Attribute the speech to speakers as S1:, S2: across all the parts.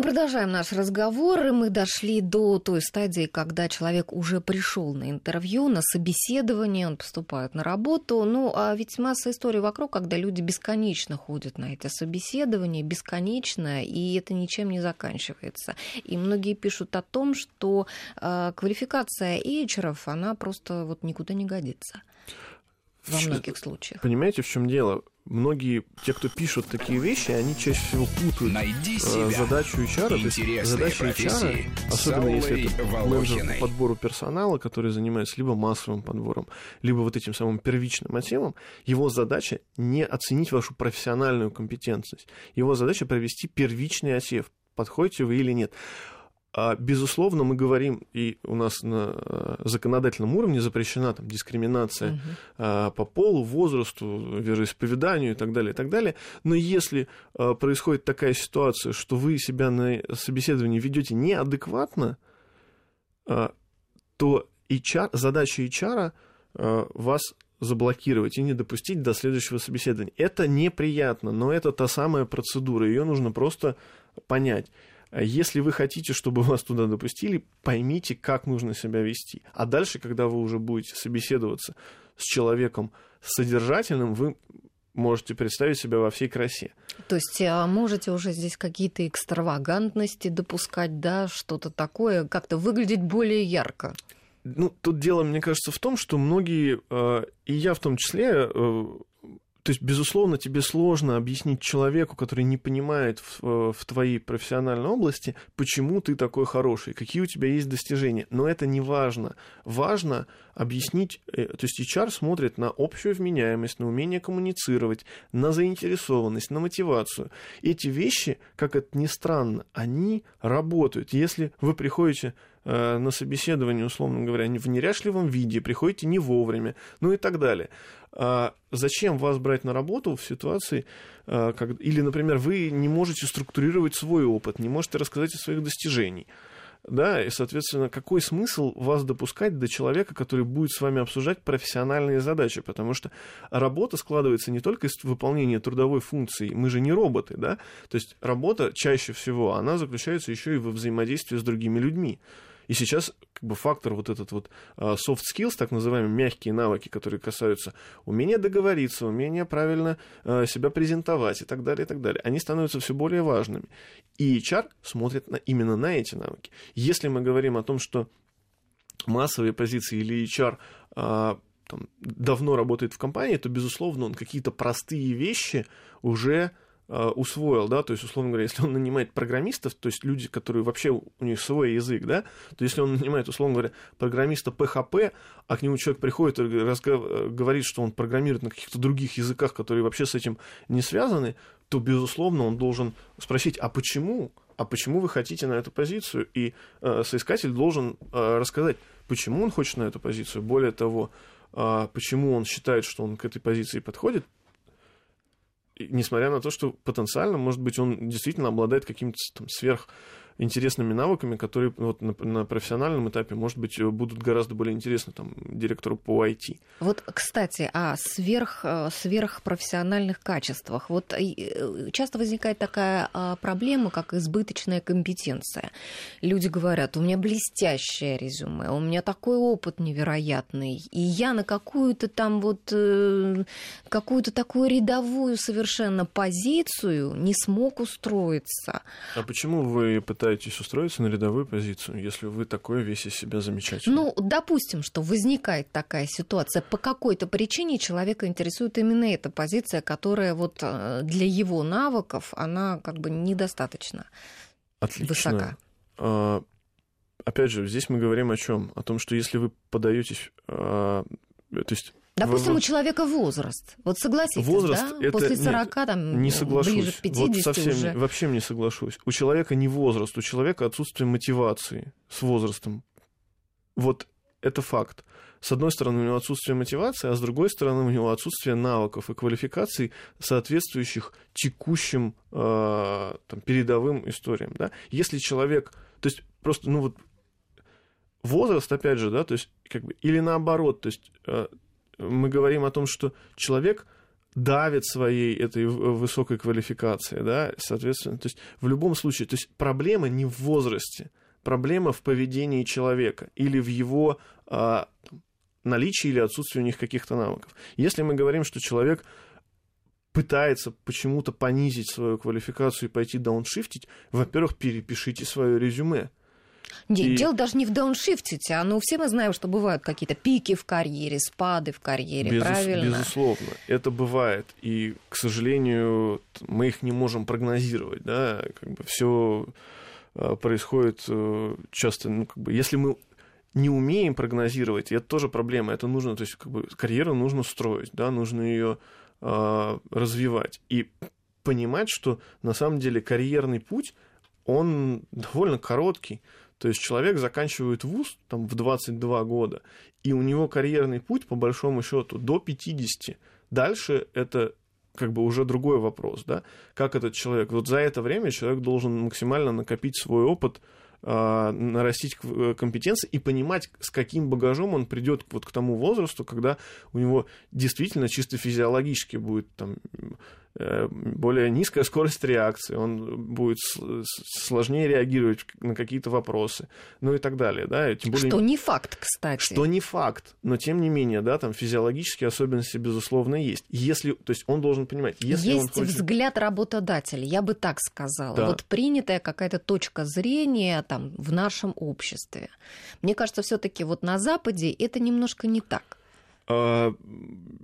S1: Мы продолжаем наш разговор, и мы дошли до той стадии, когда человек уже пришел на интервью, на собеседование, он поступает на работу. Ну, а ведь масса историй вокруг, когда люди бесконечно ходят на эти собеседования, бесконечно, и это ничем не заканчивается. И многие пишут о том, что э, квалификация эйчеров, она просто вот никуда не годится во многих случаях.
S2: Понимаете, в чем дело? многие, те, кто пишут такие вещи, они чаще всего путают Найди э, себя. задачу HR. То есть задача HR, особенно если это менеджер по подбору персонала, который занимается либо массовым подбором, либо вот этим самым первичным отсевом, его задача не оценить вашу профессиональную компетентность. Его задача провести первичный отсев, подходите вы или нет. А, безусловно, мы говорим, и у нас на э, законодательном уровне запрещена там, дискриминация угу. по полу, возрасту, вероисповеданию и так далее, и так далее. Но если а, происходит такая ситуация, что вы себя на собеседовании ведете неадекватно, то HR, задача HR вас заблокировать и не допустить до следующего собеседования. Это неприятно, но это та самая процедура, ее нужно просто понять. Если вы хотите, чтобы вас туда допустили, поймите, как нужно себя вести. А дальше, когда вы уже будете собеседоваться с человеком содержательным, вы можете представить себя во всей красе.
S1: То есть а можете уже здесь какие-то экстравагантности допускать, да, что-то такое, как-то выглядеть более ярко?
S2: Ну, тут дело, мне кажется, в том, что многие, э, и я в том числе, э, то есть, безусловно, тебе сложно объяснить человеку, который не понимает в, э, в твоей профессиональной области, почему ты такой хороший, какие у тебя есть достижения. Но это не важно. Важно объяснить, э, то есть HR смотрит на общую вменяемость, на умение коммуницировать, на заинтересованность, на мотивацию. Эти вещи, как это ни странно, они работают. Если вы приходите на собеседование, условно говоря, в неряшливом виде, приходите не вовремя, ну и так далее. А зачем вас брать на работу в ситуации, а, как, или, например, вы не можете структурировать свой опыт, не можете рассказать о своих достижениях? Да, и, соответственно, какой смысл вас допускать до человека, который будет с вами обсуждать профессиональные задачи? Потому что работа складывается не только из выполнения трудовой функции, мы же не роботы, да? То есть работа чаще всего, она заключается еще и во взаимодействии с другими людьми. И сейчас как бы фактор вот этот вот а, soft skills, так называемые мягкие навыки, которые касаются умения договориться, умения правильно а, себя презентовать и так далее, и так далее, они становятся все более важными. И HR смотрит на, именно на эти навыки. Если мы говорим о том, что массовые позиции или HR а, там, давно работает в компании, то, безусловно, он какие-то простые вещи уже усвоил, да, то есть, условно говоря, если он нанимает программистов, то есть люди, которые вообще у них свой язык, да, то если он нанимает, условно говоря, программиста PHP, а к нему человек приходит и э, говорит, что он программирует на каких-то других языках, которые вообще с этим не связаны, то, безусловно, он должен спросить, а почему? А почему вы хотите на эту позицию? И э, соискатель должен э, рассказать, почему он хочет на эту позицию. Более того, э, почему он считает, что он к этой позиции подходит, несмотря на то, что потенциально, может быть, он действительно обладает каким-то там сверх интересными навыками, которые вот на, на профессиональном этапе, может быть, будут гораздо более интересны там, директору по IT.
S1: Вот, кстати, о сверх, э, сверхпрофессиональных качествах. Вот э, часто возникает такая а, проблема, как избыточная компетенция. Люди говорят, у меня блестящее резюме, у меня такой опыт невероятный, и я на какую-то там вот, э, какую-то такую рядовую совершенно позицию не смог устроиться.
S2: А почему вы пытаетесь пытаетесь устроиться на рядовую позицию, если вы такое весь из себя замечательный?
S1: Ну, допустим, что возникает такая ситуация. По какой-то причине человека интересует именно эта позиция, которая вот э, для его навыков, она как бы недостаточно Отлично. высока.
S2: А, опять же, здесь мы говорим о чем? О том, что если вы подаетесь, а, то есть
S1: Допустим, у человека возраст. Вот согласитесь,
S2: возраст
S1: да?
S2: Это,
S1: После 40,
S2: нет,
S1: там,
S2: не соглашусь.
S1: ближе к 50
S2: вот совсем
S1: уже.
S2: вообще не соглашусь. У человека не возраст, у человека отсутствие мотивации с возрастом. Вот это факт. С одной стороны, у него отсутствие мотивации, а с другой стороны, у него отсутствие навыков и квалификаций, соответствующих текущим э, там, передовым историям. Да? Если человек, то есть просто, ну вот возраст, опять же, да, то есть как бы, или наоборот, то есть э, мы говорим о том, что человек давит своей этой высокой квалификацией, да, соответственно, то есть в любом случае, то есть проблема не в возрасте, проблема в поведении человека или в его а, наличии или отсутствии у них каких-то навыков. Если мы говорим, что человек пытается почему-то понизить свою квалификацию и пойти дауншифтить, во-первых, перепишите свое резюме.
S1: И... дело даже не в дауншифтите, а ну все мы знаем, что бывают какие-то пики в карьере, спады в карьере, Безус... правильно?
S2: Безусловно, это бывает, и, к сожалению, мы их не можем прогнозировать, да, как бы все а, происходит э, часто, ну, как бы, если мы не умеем прогнозировать, это тоже проблема, это нужно, то есть, как бы, карьеру нужно строить, да, нужно ее э, развивать, и понимать, что на самом деле карьерный путь, он довольно короткий, то есть человек заканчивает вуз там, в 22 года, и у него карьерный путь, по большому счету, до 50. Дальше это как бы уже другой вопрос, да, как этот человек, вот за это время человек должен максимально накопить свой опыт, а, нарастить э, компетенции и понимать, с каким багажом он придет вот к тому возрасту, когда у него действительно чисто физиологически будет там более низкая скорость реакции, он будет сложнее реагировать на какие-то вопросы, ну и так далее, да,
S1: тем более... Что не факт, кстати.
S2: Что не факт, но тем не менее, да, там физиологические особенности, безусловно, есть. Если, то есть он должен понимать, если
S1: есть
S2: он
S1: хочет... взгляд работодателя, я бы так сказала, да. вот принятая какая-то точка зрения там в нашем обществе. Мне кажется, все таки вот на Западе это немножко не так.
S2: А,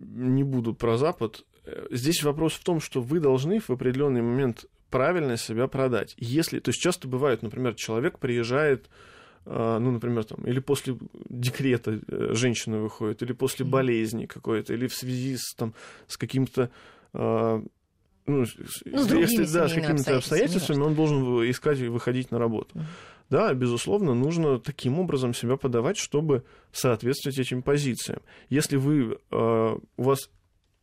S2: не буду про Запад. Здесь вопрос в том, что вы должны в определенный момент правильно себя продать. Если, то есть часто бывает, например, человек приезжает, а, ну, например, там, или после декрета э, женщина выходит, или после болезни какой-то, или в связи с, там, с каким-то ну, ну, если, да, с какими-то обстоятельствами, он должен искать и выходить на работу. Mm-hmm. Да, безусловно, нужно таким образом себя подавать, чтобы соответствовать этим позициям. Если вы, э, у вас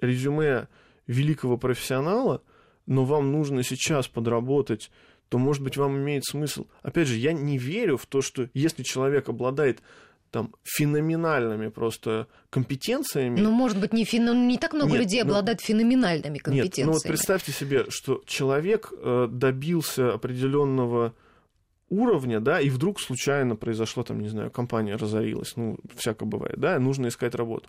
S2: резюме великого профессионала, но вам нужно сейчас подработать, то, может быть, вам имеет смысл. Опять же, я не верю в то, что если человек обладает там феноменальными просто компетенциями.
S1: Ну, может быть, не, фено... не так много нет, людей ну, обладают феноменальными компетенциями. Нет, ну вот
S2: представьте себе, что человек э, добился определенного уровня, да, и вдруг случайно произошло, там, не знаю, компания разорилась, ну, всякое бывает, да, нужно искать работу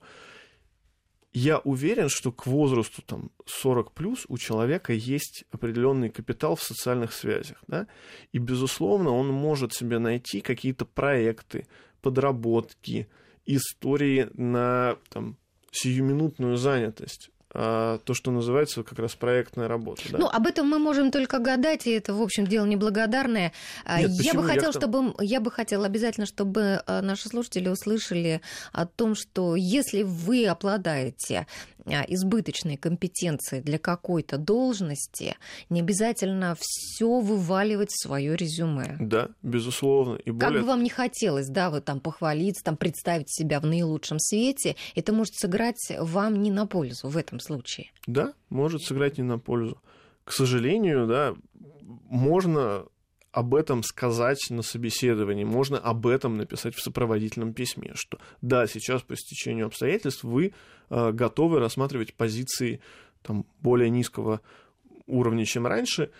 S2: я уверен, что к возрасту там, 40 плюс у человека есть определенный капитал в социальных связях. Да? И, безусловно, он может себе найти какие-то проекты, подработки, истории на там, сиюминутную занятость. А, то, что называется как раз проектная работа. Да.
S1: Ну, об этом мы можем только гадать, и это, в общем, дело неблагодарное. А, Нет, я бы хотела, я чтобы я бы хотела обязательно, чтобы а, наши слушатели услышали о том, что если вы обладаете избыточной компетенции для какой-то должности, не обязательно все вываливать в свое резюме.
S2: Да, безусловно.
S1: И более... Как бы вам не хотелось, да, вы там похвалиться, там представить себя в наилучшем свете, это может сыграть вам не на пользу в этом случае.
S2: Да, может сыграть не на пользу. К сожалению, да, можно об этом сказать на собеседовании, можно об этом написать в сопроводительном письме, что да, сейчас по стечению обстоятельств вы э, готовы рассматривать позиции там, более низкого уровня, чем раньше,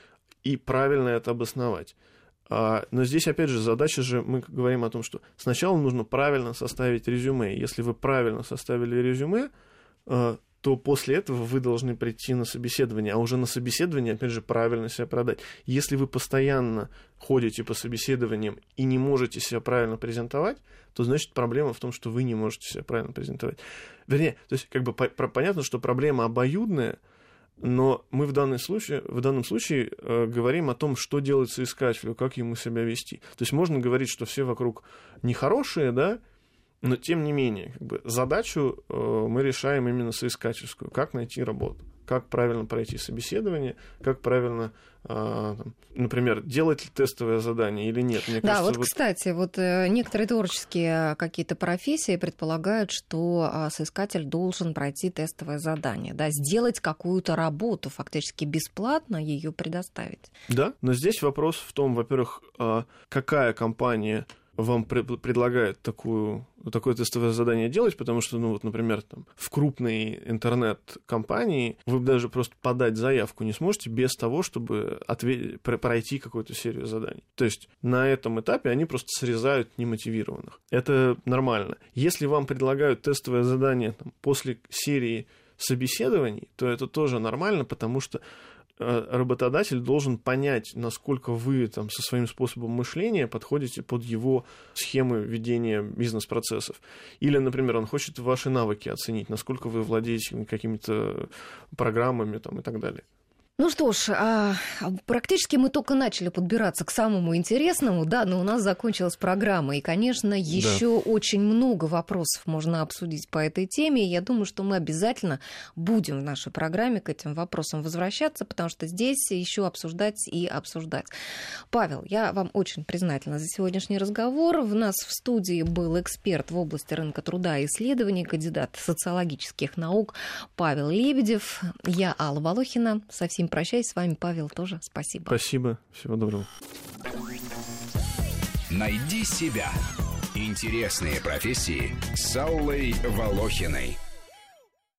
S2: и правильно это обосновать. А, но здесь, опять же, задача же, мы говорим о том, что сначала нужно правильно составить резюме. Если вы правильно составили резюме, э, то после этого вы должны прийти на собеседование, а уже на собеседование, опять же, правильно себя продать. Если вы постоянно ходите по собеседованиям и не можете себя правильно презентовать, то значит проблема в том, что вы не можете себя правильно презентовать. Вернее, то есть как бы по- понятно, что проблема обоюдная, но мы в, данном случае, в данном случае э, говорим о том, что делать соискателю, как ему себя вести. То есть можно говорить, что все вокруг нехорошие, да, но тем не менее, как бы, задачу э, мы решаем именно соискательскую. Как найти работу, как правильно пройти собеседование, как правильно, там, например, делать ли тестовое задание или нет.
S1: Мне да, кажется, вот, вот, кстати, вот э, некоторые творческие какие-то профессии предполагают, что э, соискатель должен пройти тестовое задание, да, сделать какую-то работу, фактически бесплатно ее предоставить.
S2: Да, но здесь вопрос в том, во-первых, э, какая компания вам пр- предлагают такую, такое тестовое задание делать, потому что, ну вот, например, там, в крупной интернет-компании вы даже просто подать заявку не сможете без того, чтобы отве- пройти какую-то серию заданий. То есть на этом этапе они просто срезают немотивированных. Это нормально. Если вам предлагают тестовое задание там, после серии собеседований, то это тоже нормально, потому что работодатель должен понять, насколько вы там со своим способом мышления подходите под его схемы ведения бизнес-процессов. Или, например, он хочет ваши навыки оценить, насколько вы владеете какими-то программами там, и так далее.
S1: Ну что ж, а, практически мы только начали подбираться к самому интересному, да, но у нас закончилась программа. И, конечно, еще да. очень много вопросов можно обсудить по этой теме. И я думаю, что мы обязательно будем в нашей программе к этим вопросам возвращаться, потому что здесь еще обсуждать и обсуждать. Павел, я вам очень признательна за сегодняшний разговор. У нас в студии был эксперт в области рынка труда и исследований, кандидат социологических наук Павел Лебедев. Я Алла Волохина. Совсем всем прощаюсь. С вами Павел тоже. Спасибо.
S2: Спасибо. Всего доброго.
S3: Найди себя. Интересные профессии с Аллой Волохиной.